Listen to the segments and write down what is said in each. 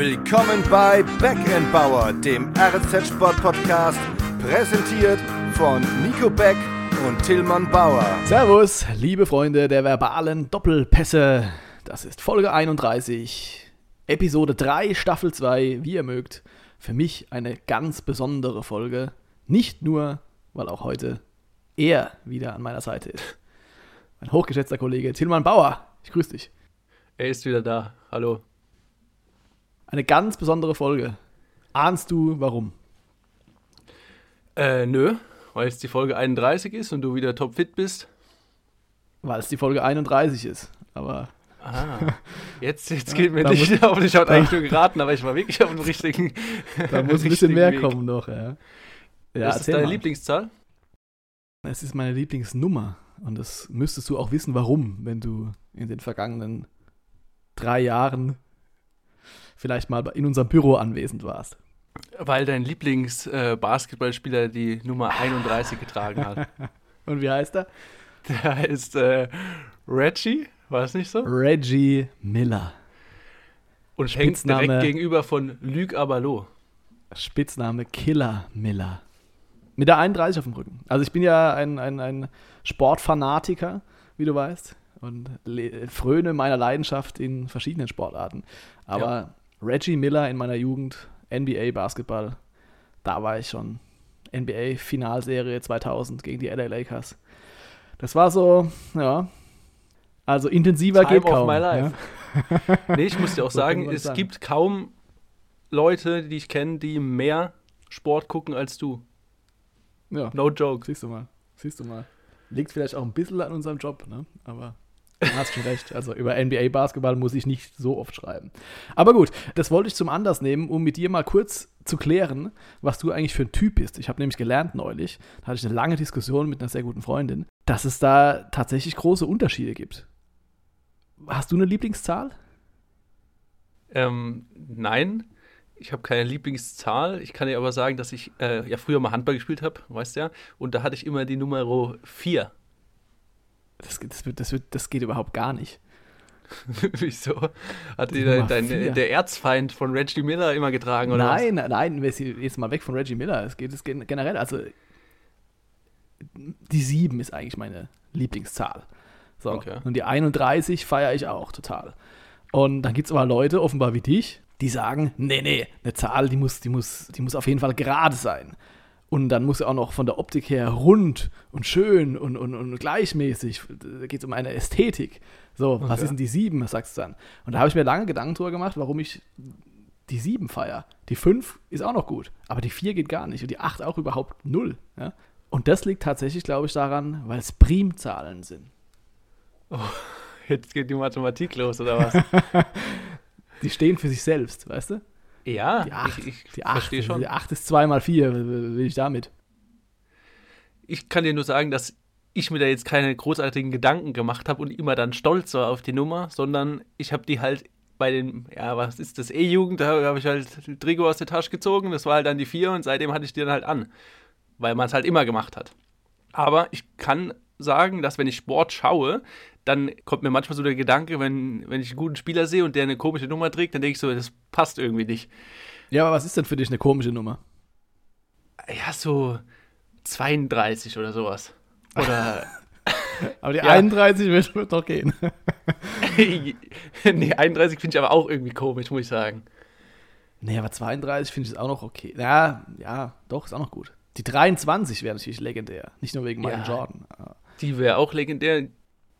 Willkommen bei Backend dem RZ Sport Podcast, präsentiert von Nico Beck und Tillmann Bauer. Servus, liebe Freunde der verbalen Doppelpässe. Das ist Folge 31, Episode 3, Staffel 2, wie ihr mögt. Für mich eine ganz besondere Folge. Nicht nur, weil auch heute er wieder an meiner Seite ist. Mein hochgeschätzter Kollege Tillmann Bauer. Ich grüße dich. Er ist wieder da. Hallo. Eine ganz besondere Folge. Ahnst du warum? Äh, nö, weil es die Folge 31 ist und du wieder topfit bist. Weil es die Folge 31 ist. Aber. Ah, jetzt, jetzt geht mir nicht muss, auf. Ich habe eigentlich nur geraten, aber ich war wirklich auf dem richtigen. Da muss ein bisschen mehr Weg. kommen noch, ja. ja ist das deine mal. Lieblingszahl? Es ist meine Lieblingsnummer. Und das müsstest du auch wissen, warum, wenn du in den vergangenen drei Jahren vielleicht mal in unserem Büro anwesend warst. Weil dein Lieblingsbasketballspieler äh, die Nummer 31 getragen hat. Und wie heißt er? Der heißt äh, Reggie, war es nicht so? Reggie Miller. Und hängt direkt gegenüber von Luc Abalo. Spitzname Killer Miller. Mit der 31 auf dem Rücken. Also ich bin ja ein, ein, ein Sportfanatiker, wie du weißt und fröne meiner Leidenschaft in verschiedenen Sportarten. Aber ja. Reggie Miller in meiner Jugend, NBA Basketball, da war ich schon. NBA Finalserie 2000 gegen die LA Lakers. Das war so, ja, also intensiver Time geht kaum. my life. Ja? nee, ich muss dir auch so sagen, es sagen. gibt kaum Leute, die ich kenne, die mehr Sport gucken als du. Ja. No joke. Siehst du mal. Siehst du mal. Liegt vielleicht auch ein bisschen an unserem Job, ne? Aber hast schon recht. Also über NBA-Basketball muss ich nicht so oft schreiben. Aber gut, das wollte ich zum Anlass nehmen, um mit dir mal kurz zu klären, was du eigentlich für ein Typ bist. Ich habe nämlich gelernt neulich, da hatte ich eine lange Diskussion mit einer sehr guten Freundin, dass es da tatsächlich große Unterschiede gibt. Hast du eine Lieblingszahl? Ähm, nein. Ich habe keine Lieblingszahl. Ich kann dir aber sagen, dass ich äh, ja früher mal Handball gespielt habe, weißt du ja. Und da hatte ich immer die Nummer 4 das, das, wird, das, wird, das geht überhaupt gar nicht. Wieso? Hat die dein, dein, der Erzfeind von Reggie Miller immer getragen, oder? Nein, was? nein, jetzt mal weg von Reggie Miller. Es geht es generell, also die 7 ist eigentlich meine Lieblingszahl. So. Okay. Und die 31 feiere ich auch total. Und dann gibt es aber Leute, offenbar wie dich, die sagen, nee, nee, eine Zahl, die muss, die muss, die muss auf jeden Fall gerade sein. Und dann muss er auch noch von der Optik her rund und schön und, und, und gleichmäßig. Da geht es um eine Ästhetik. So, okay. was ist denn die sieben, was sagst du dann? Und da habe ich mir lange Gedanken drüber gemacht, warum ich die sieben feiere. Die fünf ist auch noch gut, aber die vier geht gar nicht und die acht auch überhaupt null. Ja? Und das liegt tatsächlich, glaube ich, daran, weil es Primzahlen sind. Oh, jetzt geht die Mathematik los, oder was? die stehen für sich selbst, weißt du? Ja, die 8, ich, ich die 8, verstehe schon. Die 8 ist 2 mal 4, will ich damit? Ich kann dir nur sagen, dass ich mir da jetzt keine großartigen Gedanken gemacht habe und immer dann stolz war auf die Nummer, sondern ich habe die halt bei den, ja, was ist das, E-Jugend, da habe ich halt Trigo aus der Tasche gezogen, das war halt dann die 4 und seitdem hatte ich die dann halt an, weil man es halt immer gemacht hat. Aber ich kann sagen, dass wenn ich Sport schaue, dann kommt mir manchmal so der Gedanke, wenn, wenn ich einen guten Spieler sehe und der eine komische Nummer trägt, dann denke ich so, das passt irgendwie nicht. Ja, aber was ist denn für dich eine komische Nummer? Ja, so 32 oder sowas. Oder. aber die ja. 31 wird, wird doch gehen. nee, 31 finde ich aber auch irgendwie komisch, muss ich sagen. Nee, aber 32 finde ich auch noch okay. Ja, ja, doch, ist auch noch gut. Die 23 wäre natürlich legendär. Nicht nur wegen Michael ja, Jordan. Die wäre auch legendär.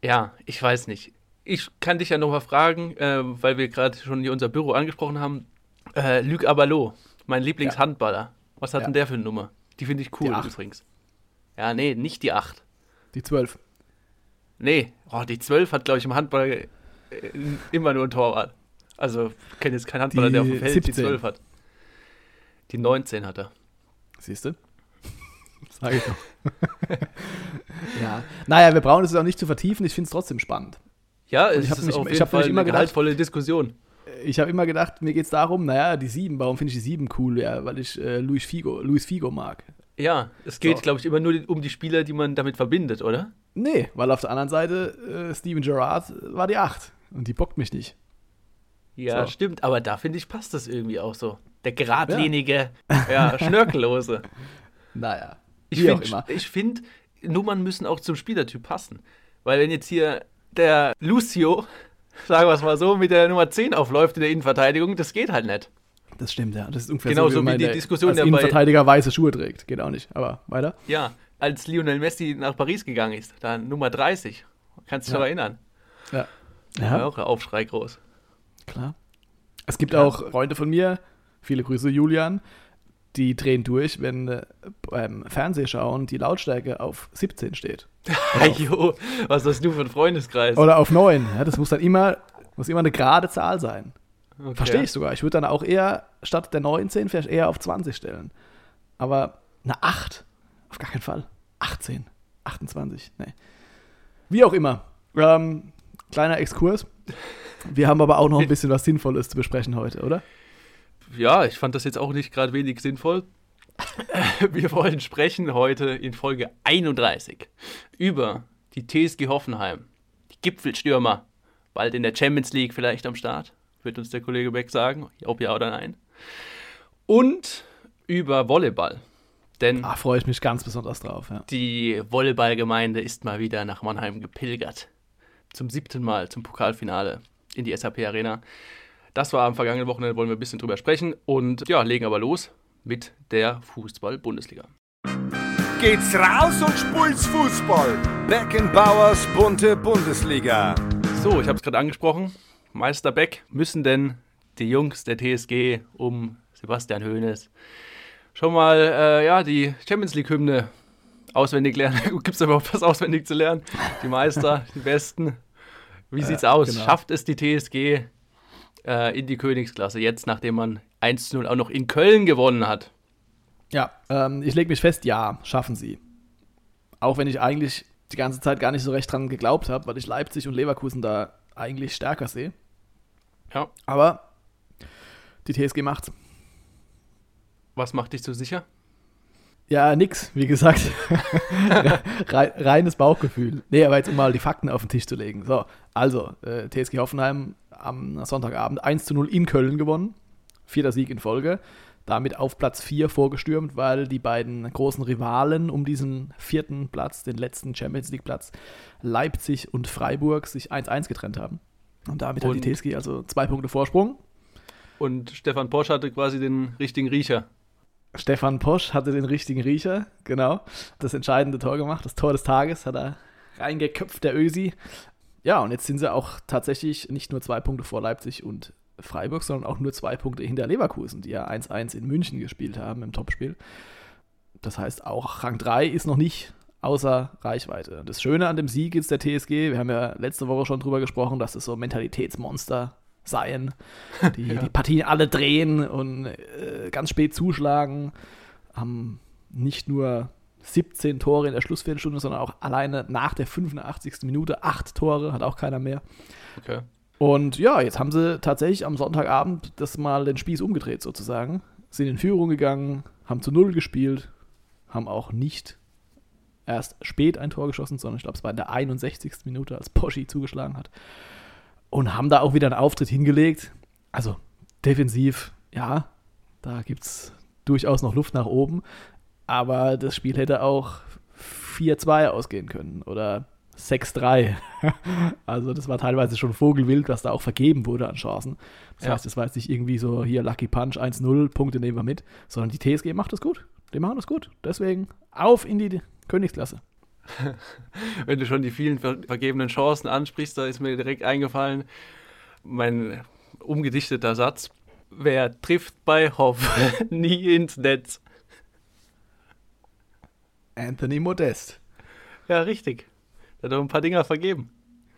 Ja, ich weiß nicht. Ich kann dich ja noch mal fragen, äh, weil wir gerade schon hier unser Büro angesprochen haben. Äh, Luc Abalo, mein Lieblingshandballer. Ja. Was hat ja. denn der für eine Nummer? Die finde ich cool übrigens. Ja, nee, nicht die 8. Die 12. Nee, oh, die 12 hat, glaube ich, im Handball äh, immer nur ein Torwart. Also, ich kenne jetzt keinen Handballer, die der auf dem Feld 17. die 12 hat. Die 19 hat er. Siehst du? Sag ich doch. ja. Naja, wir brauchen es auch nicht zu vertiefen. Ich finde es trotzdem spannend. Ja, es ist mich, auf jeden Fall immer eine gehaltvolle Diskussion. Ich habe immer gedacht, mir geht es darum, naja, die sieben, warum finde ich die sieben cool? Ja, weil ich äh, Luis, Figo, Luis Figo mag. Ja, es geht, so. glaube ich, immer nur um die Spieler, die man damit verbindet, oder? Nee, weil auf der anderen Seite äh, Steven Gerrard war die acht und die bockt mich nicht. Ja, so. stimmt, aber da finde ich, passt das irgendwie auch so. Der geradlinige, ja, ja Schnörkellose. Naja. Ich finde, find, Nummern müssen auch zum Spielertyp passen. Weil wenn jetzt hier der Lucio, sagen wir es mal so, mit der Nummer 10 aufläuft in der Innenverteidigung, das geht halt nicht. Das stimmt, ja. Das ist ungefähr genau so, wie, wie die Diskussion, der Innenverteidiger weiße Schuhe trägt. Geht auch nicht. Aber weiter. Ja, als Lionel Messi nach Paris gegangen ist, da Nummer 30. Kannst du dich ja. noch erinnern? Ja. ja. War auch ein Aufschrei groß. Klar. Es gibt ja. auch Freunde von mir, viele Grüße Julian, die drehen durch, wenn äh, beim Fernsehschauen die Lautstärke auf 17 steht. jo, was hast du für ein Freundeskreis? Oder auf 9. Ja, das muss dann immer, muss immer eine gerade Zahl sein. Okay. Verstehe ich sogar. Ich würde dann auch eher statt der 19 vielleicht eher auf 20 stellen. Aber eine 8, auf gar keinen Fall. 18, 28, nee. Wie auch immer. Ähm, kleiner Exkurs. Wir haben aber auch noch ein bisschen was Sinnvolles zu besprechen heute, oder? Ja, ich fand das jetzt auch nicht gerade wenig sinnvoll. Wir wollen sprechen heute in Folge 31 über die TSG Hoffenheim, die Gipfelstürmer, bald in der Champions League vielleicht am Start, wird uns der Kollege Beck sagen, ob ja oder nein. Und über Volleyball. Denn ah, freue ich mich ganz besonders drauf. Ja. Die Volleyballgemeinde ist mal wieder nach Mannheim gepilgert. Zum siebten Mal zum Pokalfinale in die SAP Arena. Das war am vergangenen Wochenende, wollen wir ein bisschen drüber sprechen und ja, legen aber los mit der Fußball-Bundesliga. Geht's raus und spult's Fußball. Beckenbauers bunte Bundesliga. So, ich habe es gerade angesprochen. Meister Beck, müssen denn die Jungs der TSG um Sebastian Hoeneß schon mal äh, ja, die Champions League-Hymne auswendig lernen? Gibt es überhaupt was auswendig zu lernen? Die Meister, die Besten. Wie sieht's aus? Genau. Schafft es die TSG äh, in die Königsklasse, jetzt nachdem man 1-0 auch noch in Köln gewonnen hat. Ja, ähm, ich lege mich fest, ja, schaffen sie. Auch wenn ich eigentlich die ganze Zeit gar nicht so recht dran geglaubt habe, weil ich Leipzig und Leverkusen da eigentlich stärker sehe. Ja. Aber die TSG macht's. Was macht dich so sicher? Ja, nix, wie gesagt. Reines Bauchgefühl. Nee, aber jetzt um mal die Fakten auf den Tisch zu legen. So, also, äh, TSG Hoffenheim am Sonntagabend 1 zu 0 in Köln gewonnen. Vierter Sieg in Folge. Damit auf Platz 4 vorgestürmt, weil die beiden großen Rivalen um diesen vierten Platz, den letzten Champions League-Platz, Leipzig und Freiburg, sich 1-1 getrennt haben. Und damit und hat die TSG also zwei Punkte Vorsprung. Und Stefan Posch hatte quasi den richtigen Riecher. Stefan Posch hatte den richtigen Riecher, genau. Das entscheidende Tor gemacht, das Tor des Tages hat er reingeköpft, der Ösi. Ja, und jetzt sind sie auch tatsächlich nicht nur zwei Punkte vor Leipzig und Freiburg, sondern auch nur zwei Punkte hinter Leverkusen, die ja 1-1 in München gespielt haben im Topspiel. Das heißt, auch Rang 3 ist noch nicht außer Reichweite. Das Schöne an dem Sieg ist der TSG, wir haben ja letzte Woche schon drüber gesprochen, dass es so Mentalitätsmonster seien, die ja. die Partien alle drehen und äh, ganz spät zuschlagen, haben nicht nur 17 Tore in der Schlussviertelstunde, sondern auch alleine nach der 85. Minute acht Tore, hat auch keiner mehr. Okay. Und ja, jetzt haben sie tatsächlich am Sonntagabend das mal den Spieß umgedreht sozusagen. Sind in Führung gegangen, haben zu Null gespielt, haben auch nicht erst spät ein Tor geschossen, sondern ich glaube, es war in der 61. Minute, als Poschi zugeschlagen hat. Und haben da auch wieder einen Auftritt hingelegt. Also defensiv, ja, da gibt es durchaus noch Luft nach oben. Aber das Spiel hätte auch 4-2 ausgehen können oder 6-3. also das war teilweise schon Vogelwild, was da auch vergeben wurde an Chancen. Das ja. heißt, es war jetzt nicht irgendwie so hier Lucky Punch 1-0, Punkte nehmen wir mit, sondern die TSG macht das gut. Die machen das gut. Deswegen auf in die Königsklasse. Wenn du schon die vielen vergebenen Chancen ansprichst, da ist mir direkt eingefallen, mein umgedichteter Satz. Wer trifft bei Hoff nie ins Netz? Anthony Modest. Ja, richtig. Der hat doch ein paar Dinger vergeben.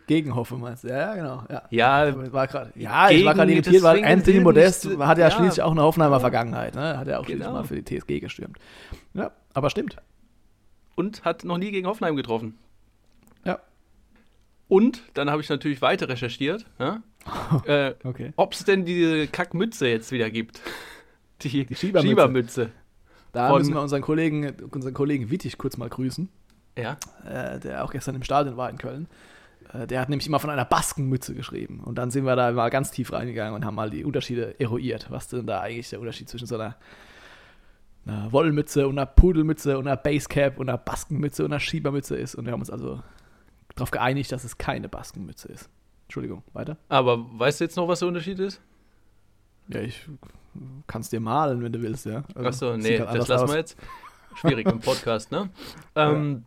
Gegen Hoffe meinst du? Ja, genau. Ja, ja, war grad, ja ich war gerade irritiert, weil Anthony Modest hat ja, ja, schließlich auch eine Hoffenheimer Vergangenheit. Ne? Hat ja auch genau. schließlich mal für die TSG gestürmt. Ja, aber stimmt. Und hat noch nie gegen Hoffenheim getroffen. Ja. Und dann habe ich natürlich weiter recherchiert, ja? äh, okay. ob es denn diese Kackmütze jetzt wieder gibt. Die, die Schiebermütze. Schiebermütze. Da von, müssen wir unseren Kollegen, unseren Kollegen Wittig kurz mal grüßen. Ja. Äh, der auch gestern im Stadion war in Köln. Äh, der hat nämlich immer von einer Baskenmütze geschrieben. Und dann sind wir da mal ganz tief reingegangen und haben mal die Unterschiede eruiert. Was denn da eigentlich der Unterschied zwischen so einer, einer Wollmütze und einer Pudelmütze und einer Basecap und einer Baskenmütze und einer Schiebermütze ist. Und wir haben uns also darauf geeinigt, dass es keine Baskenmütze ist. Entschuldigung, weiter. Aber weißt du jetzt noch, was der Unterschied ist? Ja, ich kann es dir malen, wenn du willst, ja. Also, Achso, nee, halt das lassen wir jetzt. Schwierig im Podcast, ne? Ähm,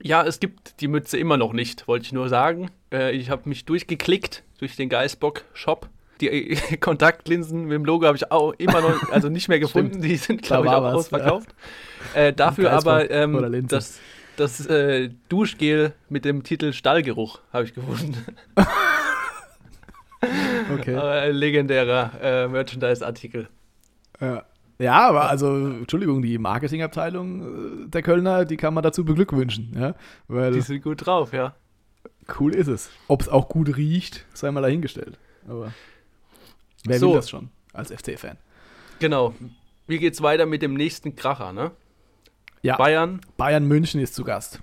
ja. ja. es gibt die Mütze immer noch nicht, wollte ich nur sagen. Äh, ich habe mich durchgeklickt durch den Geistbock-Shop. Die äh, Kontaktlinsen mit dem Logo habe ich auch immer noch, also nicht mehr gefunden. die sind, glaube ich, auch was, ausverkauft. Ja. Äh, dafür aber ähm, das, das äh, Duschgel mit dem Titel Stallgeruch habe ich gefunden. okay. ein legendärer äh, Merchandise-Artikel. Ja. Ja, aber also, Entschuldigung, die Marketingabteilung äh, der Kölner, die kann man dazu beglückwünschen. Ja? Weil die sind gut drauf, ja. Cool ist es. Ob es auch gut riecht, sei mal dahingestellt. Aber wer so. will das schon als FC-Fan? Genau. Wie geht's weiter mit dem nächsten Kracher, ne? Ja. Bayern. Bayern München ist zu Gast.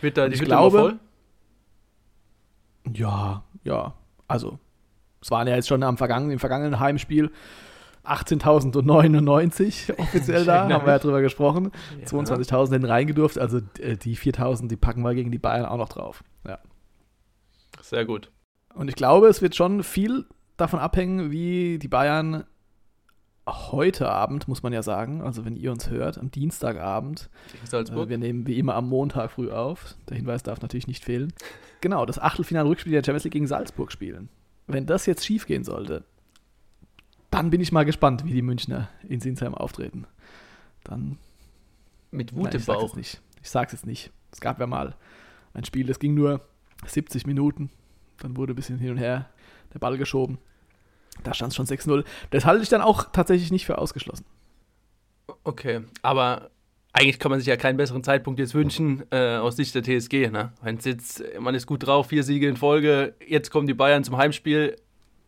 Wird da die ich Hütte glaube, voll? Ja, ja. Also, es waren ja jetzt schon am vergangenen, im vergangenen Heimspiel 18.099 offiziell da, haben wir ja drüber gesprochen. Ja. 22.000 sind reingedurft, also äh, die 4.000, die packen wir gegen die Bayern auch noch drauf. Ja. Sehr gut. Und ich glaube, es wird schon viel davon abhängen, wie die Bayern heute Abend, muss man ja sagen, also wenn ihr uns hört, am Dienstagabend. Äh, wir nehmen wie immer am Montag früh auf. Der Hinweis darf natürlich nicht fehlen. Genau, das Achtelfinal-Rückspiel der Champions League gegen Salzburg spielen. Wenn das jetzt schief gehen sollte, dann bin ich mal gespannt, wie die Münchner in Sinsheim auftreten. Dann. Mit Wut im Bauch. Nicht. Ich sag's jetzt nicht. Es gab ja mal ein Spiel, das ging nur 70 Minuten. Dann wurde ein bisschen hin und her der Ball geschoben. Da stand es schon 6-0. Das halte ich dann auch tatsächlich nicht für ausgeschlossen. Okay, aber eigentlich kann man sich ja keinen besseren Zeitpunkt jetzt wünschen äh, aus Sicht der TSG. Ne? jetzt, man ist gut drauf, vier Siege in Folge, jetzt kommen die Bayern zum Heimspiel.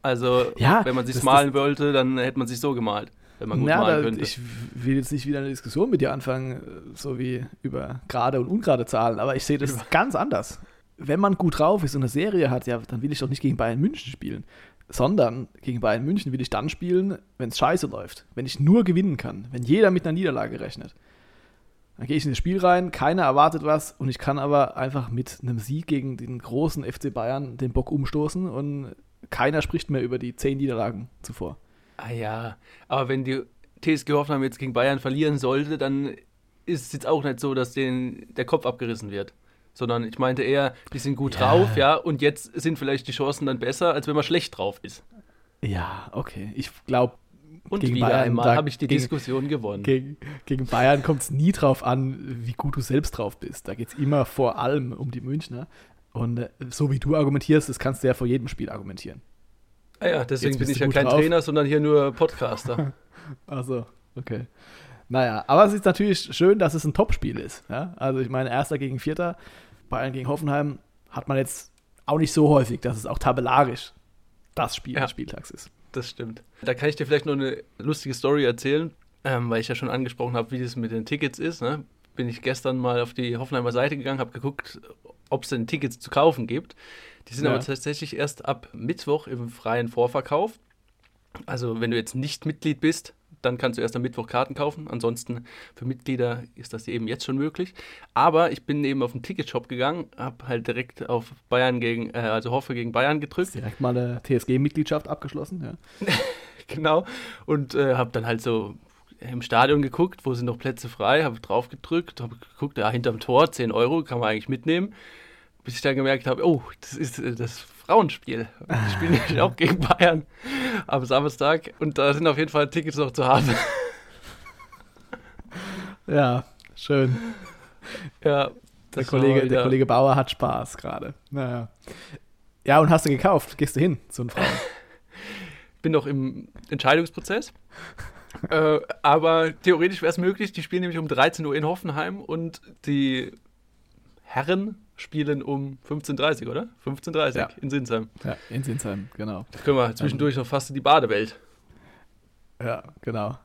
Also, ja, wenn man sich malen wollte, dann hätte man sich so gemalt, wenn man gut ja, malen könnte. Ich will jetzt nicht wieder eine Diskussion mit dir anfangen, so wie über gerade und ungerade Zahlen, aber ich sehe das ganz anders. Wenn man gut drauf ist und eine Serie hat, ja, dann will ich doch nicht gegen Bayern München spielen sondern gegen Bayern München will ich dann spielen, wenn es scheiße läuft, wenn ich nur gewinnen kann, wenn jeder mit einer Niederlage rechnet. Dann gehe ich in das Spiel rein, keiner erwartet was und ich kann aber einfach mit einem Sieg gegen den großen FC Bayern den Bock umstoßen und keiner spricht mehr über die zehn Niederlagen zuvor. Ah ja, aber wenn die TSG Hoffenheim jetzt gegen Bayern verlieren sollte, dann ist es jetzt auch nicht so, dass denen der Kopf abgerissen wird sondern ich meinte eher, die sind gut ja. drauf, ja, und jetzt sind vielleicht die Chancen dann besser, als wenn man schlecht drauf ist. Ja, okay. Ich glaube, und gegen wieder Bayern, einmal habe ich die gegen, Diskussion gewonnen. Gegen, gegen Bayern kommt es nie drauf an, wie gut du selbst drauf bist. Da geht es immer vor allem um die Münchner. Und äh, so wie du argumentierst, das kannst du ja vor jedem Spiel argumentieren. Ah ja, deswegen bin ich ja kein drauf. Trainer, sondern hier nur Podcaster. also, okay. Naja, aber es ist natürlich schön, dass es ein Topspiel ist. Ja? Also ich meine, Erster gegen Vierter, Bayern gegen Hoffenheim hat man jetzt auch nicht so häufig, dass es auch tabellarisch das Spiel ja, des Spieltags ist. Das stimmt. Da kann ich dir vielleicht noch eine lustige Story erzählen, ähm, weil ich ja schon angesprochen habe, wie das mit den Tickets ist. Ne? Bin ich gestern mal auf die Hoffenheimer Seite gegangen, habe geguckt, ob es denn Tickets zu kaufen gibt. Die sind ja. aber tatsächlich erst ab Mittwoch im freien Vorverkauf. Also wenn du jetzt nicht Mitglied bist, dann kannst du erst am Mittwoch Karten kaufen. Ansonsten für Mitglieder ist das eben jetzt schon möglich. Aber ich bin eben auf den Ticketshop gegangen, habe halt direkt auf Bayern gegen, äh, also Hoffe gegen Bayern gedrückt. Direkt mal eine TSG-Mitgliedschaft abgeschlossen, ja. genau. Und äh, habe dann halt so im Stadion geguckt, wo sind noch Plätze frei, habe drauf gedrückt, habe geguckt, ja, hinterm Tor, 10 Euro, kann man eigentlich mitnehmen. Bis ich dann gemerkt habe, oh, das ist äh, das Frauenspiel. Ich spiele nämlich auch gegen Bayern am Samstag und da sind auf jeden Fall Tickets noch zu haben. Ja, schön. Ja, der Kollege, der Kollege Bauer hat Spaß gerade. Naja. Ja, und hast du gekauft? Gehst du hin zu den Frauen? Bin noch im Entscheidungsprozess. äh, aber theoretisch wäre es möglich. Die spielen nämlich um 13 Uhr in Hoffenheim und die Herren spielen um 15.30 Uhr, oder? 15.30 Uhr ja. in Sinsheim. Ja, in Sinsheim, genau. Da können wir zwischendurch noch fast in die Badewelt. Ja, genau.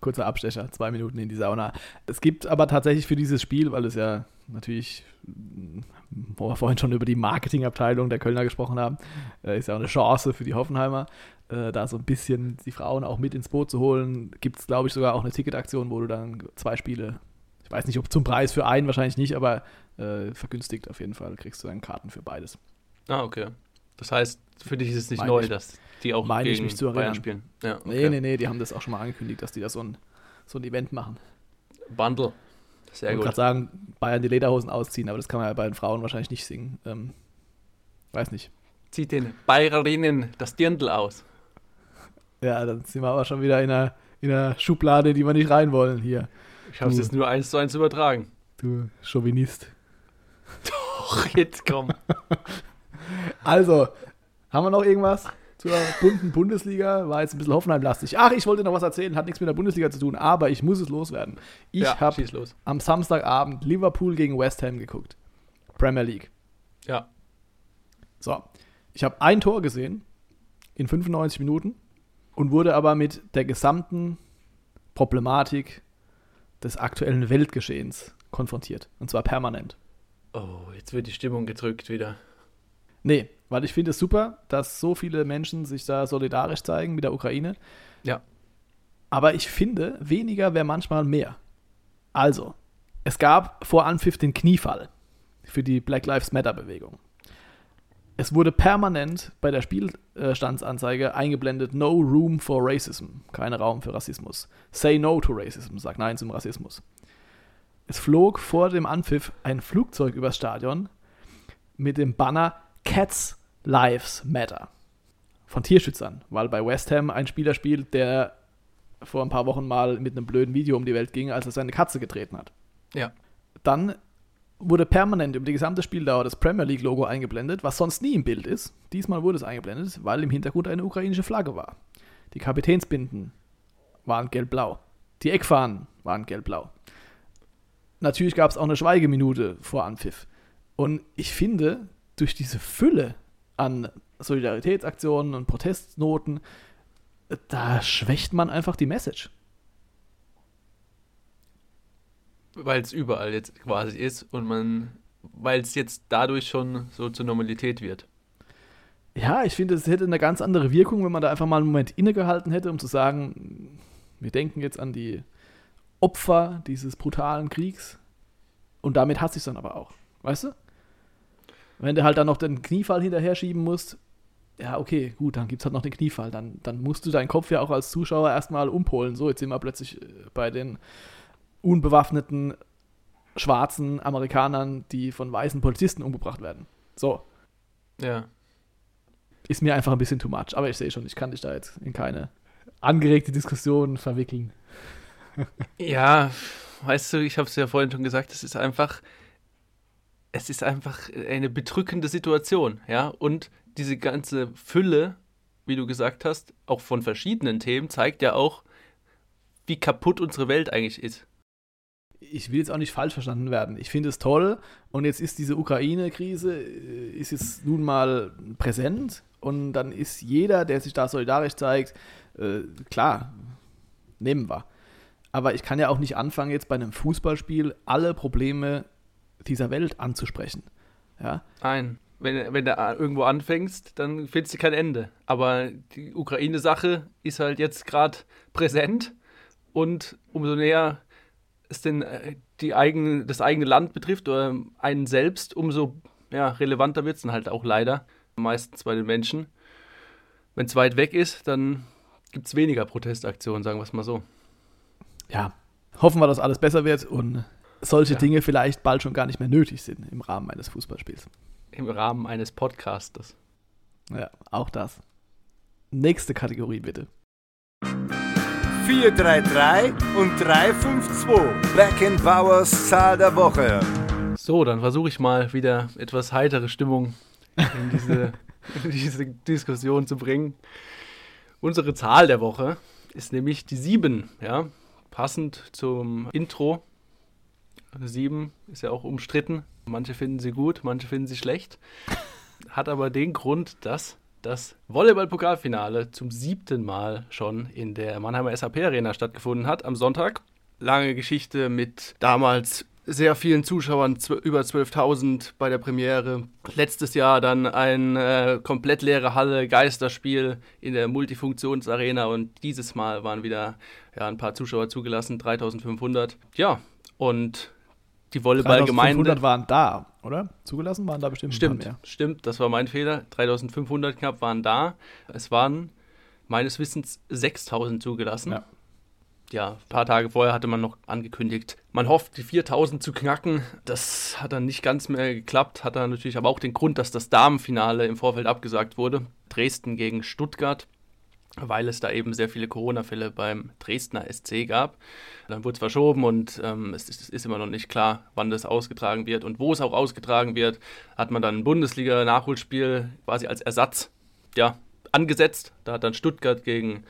Kurzer Abstecher, zwei Minuten in die Sauna. Es gibt aber tatsächlich für dieses Spiel, weil es ja natürlich, wo wir vorhin schon über die Marketingabteilung der Kölner gesprochen haben, äh, ist ja auch eine Chance für die Hoffenheimer, äh, da so ein bisschen die Frauen auch mit ins Boot zu holen. Gibt es, glaube ich, sogar auch eine Ticketaktion, wo du dann zwei Spiele, ich weiß nicht, ob zum Preis für einen wahrscheinlich nicht, aber äh, vergünstigt auf jeden Fall kriegst du dann Karten für beides. Ah, okay. Das heißt, für dich ist es nicht meine neu, ich, dass die auch meine gegen ich mich zu Bayern spielen. Ja, okay. Nee, nee, nee, die haben das auch schon mal angekündigt, dass die da so ein, so ein Event machen. Bundle. Sehr ich gut. Ich gerade sagen, Bayern die Lederhosen ausziehen, aber das kann man ja bei den Frauen wahrscheinlich nicht singen. Ähm, weiß nicht. Zieht den Bayerinnen das Dirndl aus. Ja, dann sind wir aber schon wieder in einer, in einer Schublade, die wir nicht rein wollen hier. Ich habe es jetzt nur eins zu eins übertragen. Du Chauvinist. Doch, jetzt komm. also, haben wir noch irgendwas? zur bunten Bundesliga. War jetzt ein bisschen Hoffenheim-lastig. Ach, ich wollte noch was erzählen, hat nichts mit der Bundesliga zu tun, aber ich muss es loswerden. Ich ja, habe am Samstagabend Liverpool gegen West Ham geguckt. Premier League. Ja. So. Ich habe ein Tor gesehen in 95 Minuten und wurde aber mit der gesamten Problematik des aktuellen Weltgeschehens konfrontiert. Und zwar permanent. Oh, jetzt wird die Stimmung gedrückt wieder. Nee, weil ich finde es super, dass so viele Menschen sich da solidarisch zeigen mit der Ukraine. Ja. Aber ich finde, weniger wäre manchmal mehr. Also, es gab vor Anpfiff den Kniefall für die Black Lives Matter Bewegung. Es wurde permanent bei der Spielstandsanzeige eingeblendet No room for racism, kein Raum für Rassismus. Say no to racism, sag nein zum Rassismus. Es flog vor dem Anpfiff ein Flugzeug übers Stadion mit dem Banner Cats Lives Matter von Tierschützern, weil bei West Ham ein Spieler spielt, der vor ein paar Wochen mal mit einem blöden Video um die Welt ging, als er seine Katze getreten hat. Ja. Dann wurde permanent über die gesamte Spieldauer das Premier League Logo eingeblendet, was sonst nie im Bild ist. Diesmal wurde es eingeblendet, weil im Hintergrund eine ukrainische Flagge war. Die Kapitänsbinden waren gelb-blau. Die Eckfahnen waren gelb-blau. Natürlich gab es auch eine Schweigeminute vor Anpfiff. Und ich finde, durch diese Fülle an Solidaritätsaktionen und Protestnoten, da schwächt man einfach die Message. Weil es überall jetzt quasi ist und man, weil es jetzt dadurch schon so zur Normalität wird. Ja, ich finde, es hätte eine ganz andere Wirkung, wenn man da einfach mal einen Moment innegehalten hätte, um zu sagen, wir denken jetzt an die Opfer dieses brutalen Kriegs. Und damit hat sich dann aber auch. Weißt du? Wenn du halt dann noch den Kniefall hinterher schieben musst, ja, okay, gut, dann gibt es halt noch den Kniefall. Dann, dann musst du deinen Kopf ja auch als Zuschauer erstmal umpolen. So, jetzt sind wir plötzlich äh, bei den unbewaffneten schwarzen Amerikanern, die von weißen Polizisten umgebracht werden. So. Ja. Ist mir einfach ein bisschen too much. Aber ich sehe schon, ich kann dich da jetzt in keine angeregte Diskussion verwickeln. Ja, weißt du, ich habe es ja vorhin schon gesagt, es ist einfach, es ist einfach eine bedrückende Situation, ja. Und diese ganze Fülle, wie du gesagt hast, auch von verschiedenen Themen, zeigt ja auch, wie kaputt unsere Welt eigentlich ist. Ich will jetzt auch nicht falsch verstanden werden. Ich finde es toll und jetzt ist diese Ukraine-Krise, äh, ist jetzt nun mal präsent und dann ist jeder, der sich da solidarisch zeigt, äh, klar, nehmen wir. Aber ich kann ja auch nicht anfangen, jetzt bei einem Fußballspiel alle Probleme dieser Welt anzusprechen. Ja? Nein. Wenn, wenn du irgendwo anfängst, dann findest du kein Ende. Aber die Ukraine-Sache ist halt jetzt gerade präsent und umso näher es denn äh, die eigene, das eigene Land betrifft oder einen selbst, umso ja, relevanter wird es dann halt auch leider. Meistens bei den Menschen. Wenn es weit weg ist, dann gibt es weniger Protestaktionen, sagen wir es mal so. Ja, hoffen wir, dass alles besser wird und solche ja. Dinge vielleicht bald schon gar nicht mehr nötig sind im Rahmen eines Fußballspiels. Im Rahmen eines Podcastes. Ja, auch das. Nächste Kategorie bitte. 433 und 352. Back Bowers Zahl der Woche. So, dann versuche ich mal wieder etwas heitere Stimmung in diese, in diese Diskussion zu bringen. Unsere Zahl der Woche ist nämlich die 7, ja, passend zum Intro 7 ist ja auch umstritten. Manche finden sie gut, manche finden sie schlecht. Hat aber den Grund, dass das Volleyball-Pokalfinale zum siebten Mal schon in der Mannheimer SAP Arena stattgefunden hat am Sonntag. Lange Geschichte mit damals sehr vielen Zuschauern, über 12.000 bei der Premiere. Letztes Jahr dann ein äh, komplett leere Halle, Geisterspiel in der Multifunktionsarena und dieses Mal waren wieder ja, ein paar Zuschauer zugelassen, 3.500. Ja, und die Volleyballgemeinde. 3.500 waren da, oder? Zugelassen waren da bestimmt Stimmt, stimmt, das war mein Fehler. 3.500 knapp waren da. Es waren meines Wissens 6.000 zugelassen. Ja ja, ein paar Tage vorher hatte man noch angekündigt, man hofft, die 4000 zu knacken. Das hat dann nicht ganz mehr geklappt, hat dann natürlich aber auch den Grund, dass das Damenfinale im Vorfeld abgesagt wurde. Dresden gegen Stuttgart, weil es da eben sehr viele Corona-Fälle beim Dresdner SC gab. Dann wurde es verschoben und ähm, es, es ist immer noch nicht klar, wann das ausgetragen wird und wo es auch ausgetragen wird. Hat man dann ein Bundesliga-Nachholspiel quasi als Ersatz ja, angesetzt. Da hat dann Stuttgart gegen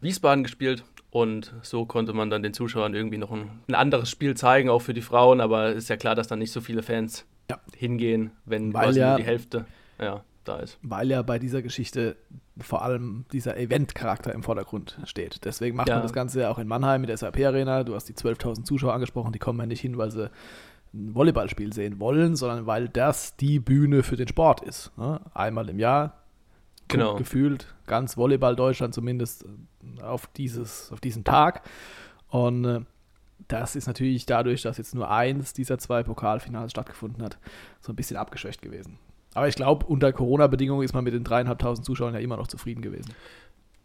Wiesbaden gespielt und so konnte man dann den Zuschauern irgendwie noch ein, ein anderes Spiel zeigen, auch für die Frauen. Aber es ist ja klar, dass da nicht so viele Fans ja. hingehen, wenn weil quasi ja, nur die Hälfte ja, da ist. Weil ja bei dieser Geschichte vor allem dieser Event-Charakter im Vordergrund steht. Deswegen macht ja. man das Ganze ja auch in Mannheim mit der SAP Arena. Du hast die 12.000 Zuschauer angesprochen, die kommen ja nicht hin, weil sie ein Volleyballspiel sehen wollen, sondern weil das die Bühne für den Sport ist. Ne? Einmal im Jahr genau. gefühlt ganz Volleyball Deutschland zumindest auf, dieses, auf diesen Tag. Und äh, das ist natürlich dadurch, dass jetzt nur eins dieser zwei Pokalfinals stattgefunden hat, so ein bisschen abgeschwächt gewesen. Aber ich glaube, unter Corona-Bedingungen ist man mit den dreieinhalbtausend Zuschauern ja immer noch zufrieden gewesen.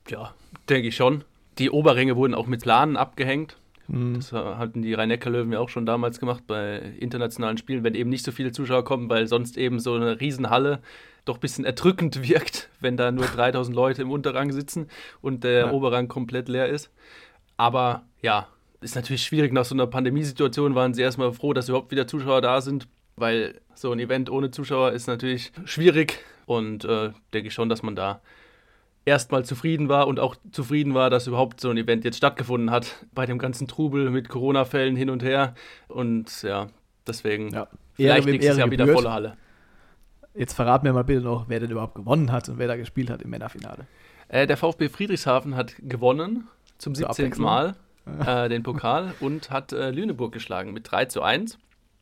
Ja, denke ich schon. Die Oberränge wurden auch mit Planen abgehängt. Mhm. Das hatten die Rhein-Neckar-Löwen ja auch schon damals gemacht bei internationalen Spielen, wenn eben nicht so viele Zuschauer kommen, weil sonst eben so eine Riesenhalle doch ein bisschen erdrückend wirkt, wenn da nur 3000 Leute im Unterrang sitzen und der ja. Oberrang komplett leer ist. Aber ja, ist natürlich schwierig. Nach so einer Pandemiesituation waren sie erstmal froh, dass überhaupt wieder Zuschauer da sind, weil so ein Event ohne Zuschauer ist natürlich schwierig. Und äh, denke ich schon, dass man da erstmal zufrieden war und auch zufrieden war, dass überhaupt so ein Event jetzt stattgefunden hat, bei dem ganzen Trubel mit Corona-Fällen hin und her. Und ja, deswegen ja. vielleicht nächstes Jahr wieder volle Halle. Jetzt verrat mir mal bitte noch, wer denn überhaupt gewonnen hat und wer da gespielt hat im Männerfinale. Äh, der VfB Friedrichshafen hat gewonnen zum 17. Mal äh, den Pokal und hat äh, Lüneburg geschlagen mit 3 zu 1.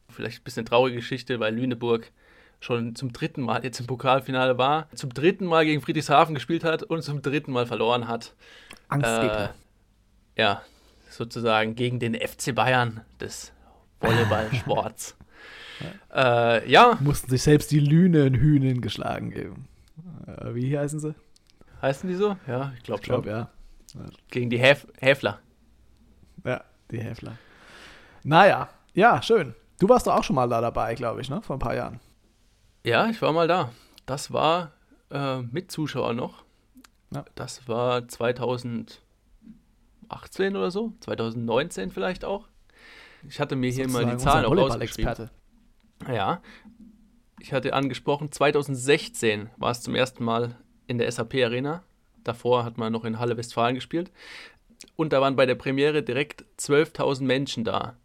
Vielleicht ein bisschen traurige Geschichte, weil Lüneburg schon zum dritten Mal jetzt im Pokalfinale war, zum dritten Mal gegen Friedrichshafen gespielt hat und zum dritten Mal verloren hat. Angstgegner. Äh, ja, sozusagen gegen den FC Bayern des Volleyballsports. ja. Äh, ja. Mussten sich selbst die Lünenhühnen geschlagen geben. Äh, wie heißen sie? Heißen die so? Ja, ich glaube glaub, schon. Ja. Gegen die Häf Häfler. Ja, die Häfler. Naja, ja, schön. Du warst doch auch schon mal da dabei, glaube ich, ne? Vor ein paar Jahren. Ja, ich war mal da. Das war äh, mit Zuschauer noch. Ja. Das war 2018 oder so, 2019 vielleicht auch. Ich hatte mir hier mal die Zahlen auch rausgeschrieben. Ja, ich hatte angesprochen, 2016 war es zum ersten Mal in der SAP Arena. Davor hat man noch in Halle Westfalen gespielt. Und da waren bei der Premiere direkt 12.000 Menschen da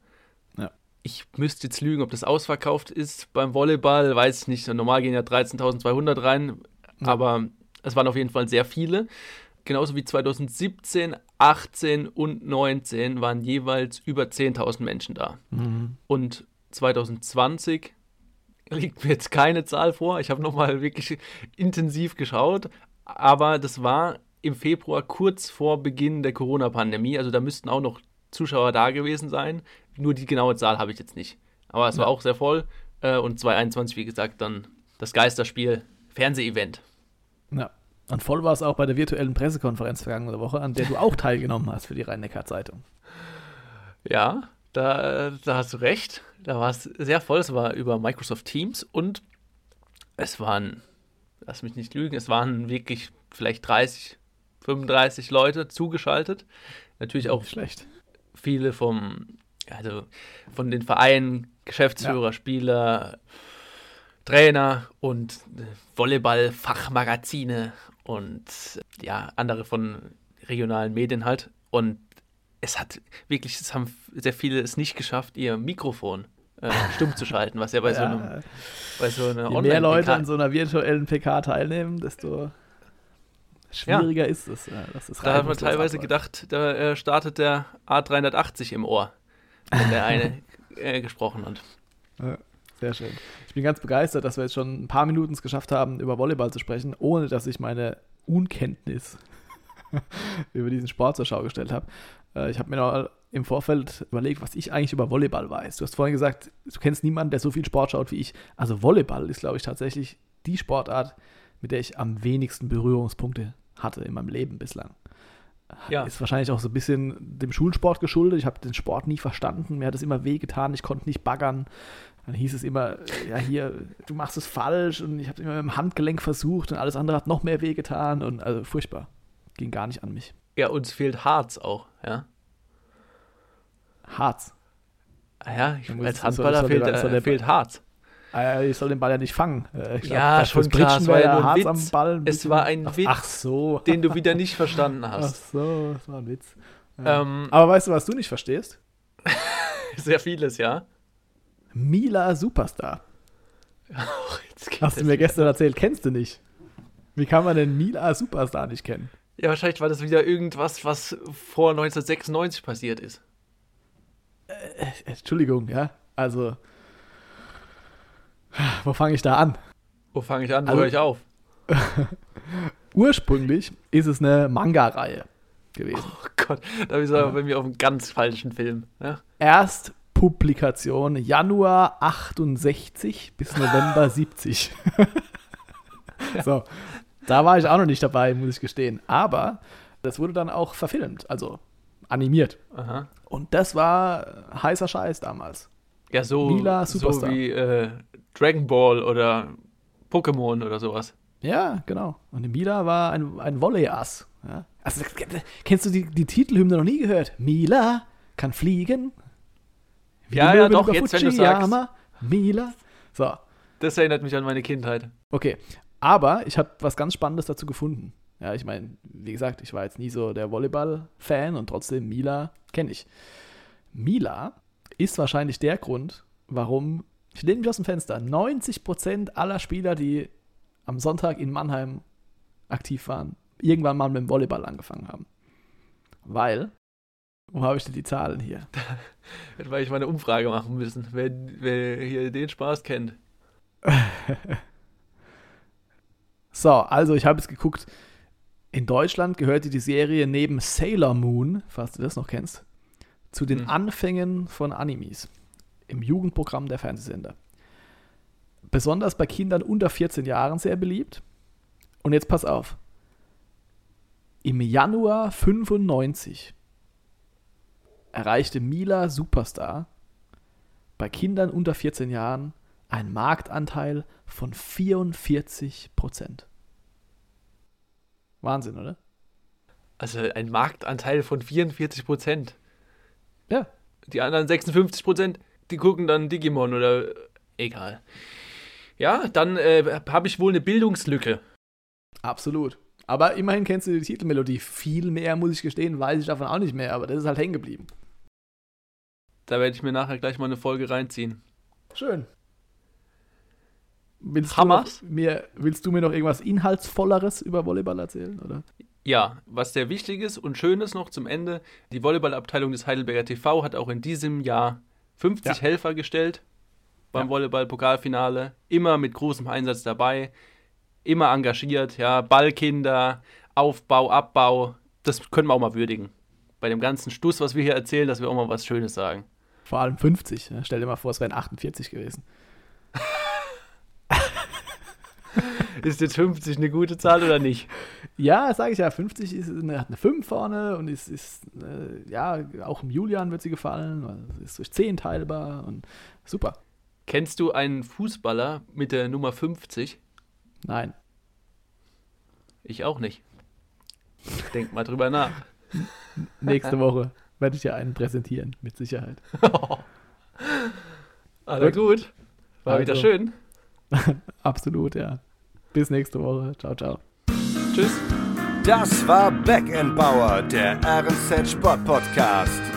ich müsste jetzt lügen, ob das ausverkauft ist beim Volleyball, weiß ich nicht. Normal gehen ja 13.200 rein, ja. aber es waren auf jeden Fall sehr viele. Genauso wie 2017, 18 und 19 waren jeweils über 10.000 Menschen da. Mhm. Und 2020 liegt mir jetzt keine Zahl vor. Ich habe nochmal wirklich intensiv geschaut, aber das war im Februar kurz vor Beginn der Corona-Pandemie. Also da müssten auch noch Zuschauer da gewesen sein. Nur die genaue Zahl habe ich jetzt nicht. Aber es ja. war auch sehr voll. Äh, und 2021, wie gesagt, dann das Geisterspiel, Fernsehevent. Ja. Und voll war es auch bei der virtuellen Pressekonferenz vergangene Woche, an der du auch teilgenommen hast für die Rhein-Neckar-Zeitung. Ja, da, da hast du recht. Da war es sehr voll. Es war über Microsoft Teams und es waren, lass mich nicht lügen, es waren wirklich vielleicht 30, 35 Leute zugeschaltet. Natürlich auch schlecht viele vom, also von den Vereinen, Geschäftsführer, ja. Spieler, Trainer und Volleyball-Fachmagazine und ja, andere von regionalen Medien halt. Und es hat wirklich, es haben sehr viele es nicht geschafft, ihr Mikrofon äh, stumm zu schalten, was ja bei ja. so einem bei so einer Je mehr Leute an so einer virtuellen PK teilnehmen, desto schwieriger ja. ist es. Das da hat man teilweise gedacht, da äh, startet der A380 im Ohr. Wenn der eine äh, gesprochen hat. Ja, sehr schön. Ich bin ganz begeistert, dass wir jetzt schon ein paar Minuten es geschafft haben, über Volleyball zu sprechen, ohne dass ich meine Unkenntnis über diesen Sport zur Schau gestellt habe. Äh, ich habe mir noch im Vorfeld überlegt, was ich eigentlich über Volleyball weiß. Du hast vorhin gesagt, du kennst niemanden, der so viel Sport schaut wie ich. Also Volleyball ist, glaube ich, tatsächlich die Sportart, mit der ich am wenigsten Berührungspunkte hatte in meinem Leben bislang. Ja. Ist wahrscheinlich auch so ein bisschen dem Schulsport geschuldet. Ich habe den Sport nie verstanden. Mir hat es immer wehgetan. Ich konnte nicht baggern. Dann hieß es immer, ja, hier, du machst es falsch. Und ich habe es immer mit dem Handgelenk versucht und alles andere hat noch mehr wehgetan. Und also furchtbar. Ging gar nicht an mich. Ja, uns fehlt Harz auch, ja. Harz. Ah ja, ich, als Handballer fehlt, äh, fehlt Harz. Ah ich soll den Ball ja nicht fangen. Äh, ich ja, schon klar, es war ja nur ein Witz. Ball, es war ein Witz, ach so. den du wieder nicht verstanden hast. Ach so, das war ein Witz. Ja. Ähm, Aber weißt du, was du nicht verstehst? Sehr vieles, ja. Mila Superstar. Hast du mir gestern erzählt, kennst du nicht. Wie kann man denn Mila Superstar nicht kennen? Ja, wahrscheinlich war das wieder irgendwas, was vor 1996 passiert ist. Äh, Entschuldigung, ja. Also, wo fange ich da an? Wo fange ich an? Wo also, höre ich auf? ursprünglich ist es eine Manga-Reihe gewesen. Oh Gott, da bin ich aber bei mir auf einem ganz falschen Film. Ja? Erstpublikation Januar 68 bis November 70. so, da war ich auch noch nicht dabei, muss ich gestehen. Aber das wurde dann auch verfilmt, also animiert. Aha. Und das war heißer Scheiß damals. Ja, so, Mila Superstar. so wie äh, Dragon Ball oder Pokémon oder sowas. Ja, genau. Und Mila war ein, ein Volley-Ass. Ja. Also, kennst du die, die Titelhymne noch nie gehört? Mila kann fliegen. Wie ja, ja, doch, jetzt wenn du sagst. Mila. So. Das erinnert mich an meine Kindheit. Okay, aber ich habe was ganz Spannendes dazu gefunden. Ja, ich meine, wie gesagt, ich war jetzt nie so der Volleyball-Fan und trotzdem Mila kenne ich. Mila ist wahrscheinlich der Grund, warum, ich lehne mich aus dem Fenster, 90% aller Spieler, die am Sonntag in Mannheim aktiv waren, irgendwann mal mit dem Volleyball angefangen haben. Weil, wo habe ich denn die Zahlen hier? Weil ich mal eine Umfrage machen müssen, wer, wer hier den Spaß kennt. So, also ich habe jetzt geguckt, in Deutschland gehörte die Serie neben Sailor Moon, falls du das noch kennst, zu den mhm. Anfängen von Animes im Jugendprogramm der Fernsehsender. Besonders bei Kindern unter 14 Jahren sehr beliebt. Und jetzt pass auf. Im Januar 95 erreichte Mila Superstar bei Kindern unter 14 Jahren einen Marktanteil von 44 Prozent. Wahnsinn, oder? Also ein Marktanteil von 44 Prozent. Ja. Die anderen 56 Prozent, die gucken dann Digimon oder egal. Ja, dann äh, habe ich wohl eine Bildungslücke. Absolut. Aber immerhin kennst du die Titelmelodie. Viel mehr, muss ich gestehen, weiß ich davon auch nicht mehr, aber das ist halt hängen geblieben. Da werde ich mir nachher gleich mal eine Folge reinziehen. Schön. Willst du, noch, mir, willst du mir noch irgendwas Inhaltsvolleres über Volleyball erzählen? Oder? Ja, was sehr wichtig ist und schön ist noch zum Ende, die Volleyballabteilung des Heidelberger TV hat auch in diesem Jahr 50 ja. Helfer gestellt beim ja. Volleyball-Pokalfinale. Immer mit großem Einsatz dabei, immer engagiert, ja, Ballkinder, Aufbau, Abbau, das können wir auch mal würdigen. Bei dem ganzen Stuss, was wir hier erzählen, dass wir auch mal was Schönes sagen. Vor allem 50. Ne? Stell dir mal vor, es wären 48 gewesen. ist jetzt 50 eine gute Zahl oder nicht? Ja, sage ich ja. 50 ist eine, hat eine 5 vorne und ist, ist äh, ja, auch im Julian wird sie gefallen. Ist durch 10 teilbar und super. Kennst du einen Fußballer mit der Nummer 50? Nein. Ich auch nicht. Denk mal drüber nach. Nächste Woche werde ich dir einen präsentieren, mit Sicherheit. Also gut. War also, wieder schön. Absolut, ja. Bis nächste Woche. Ciao, ciao. Tschüss. Das war Back Bauer, der RNZ Sport Podcast.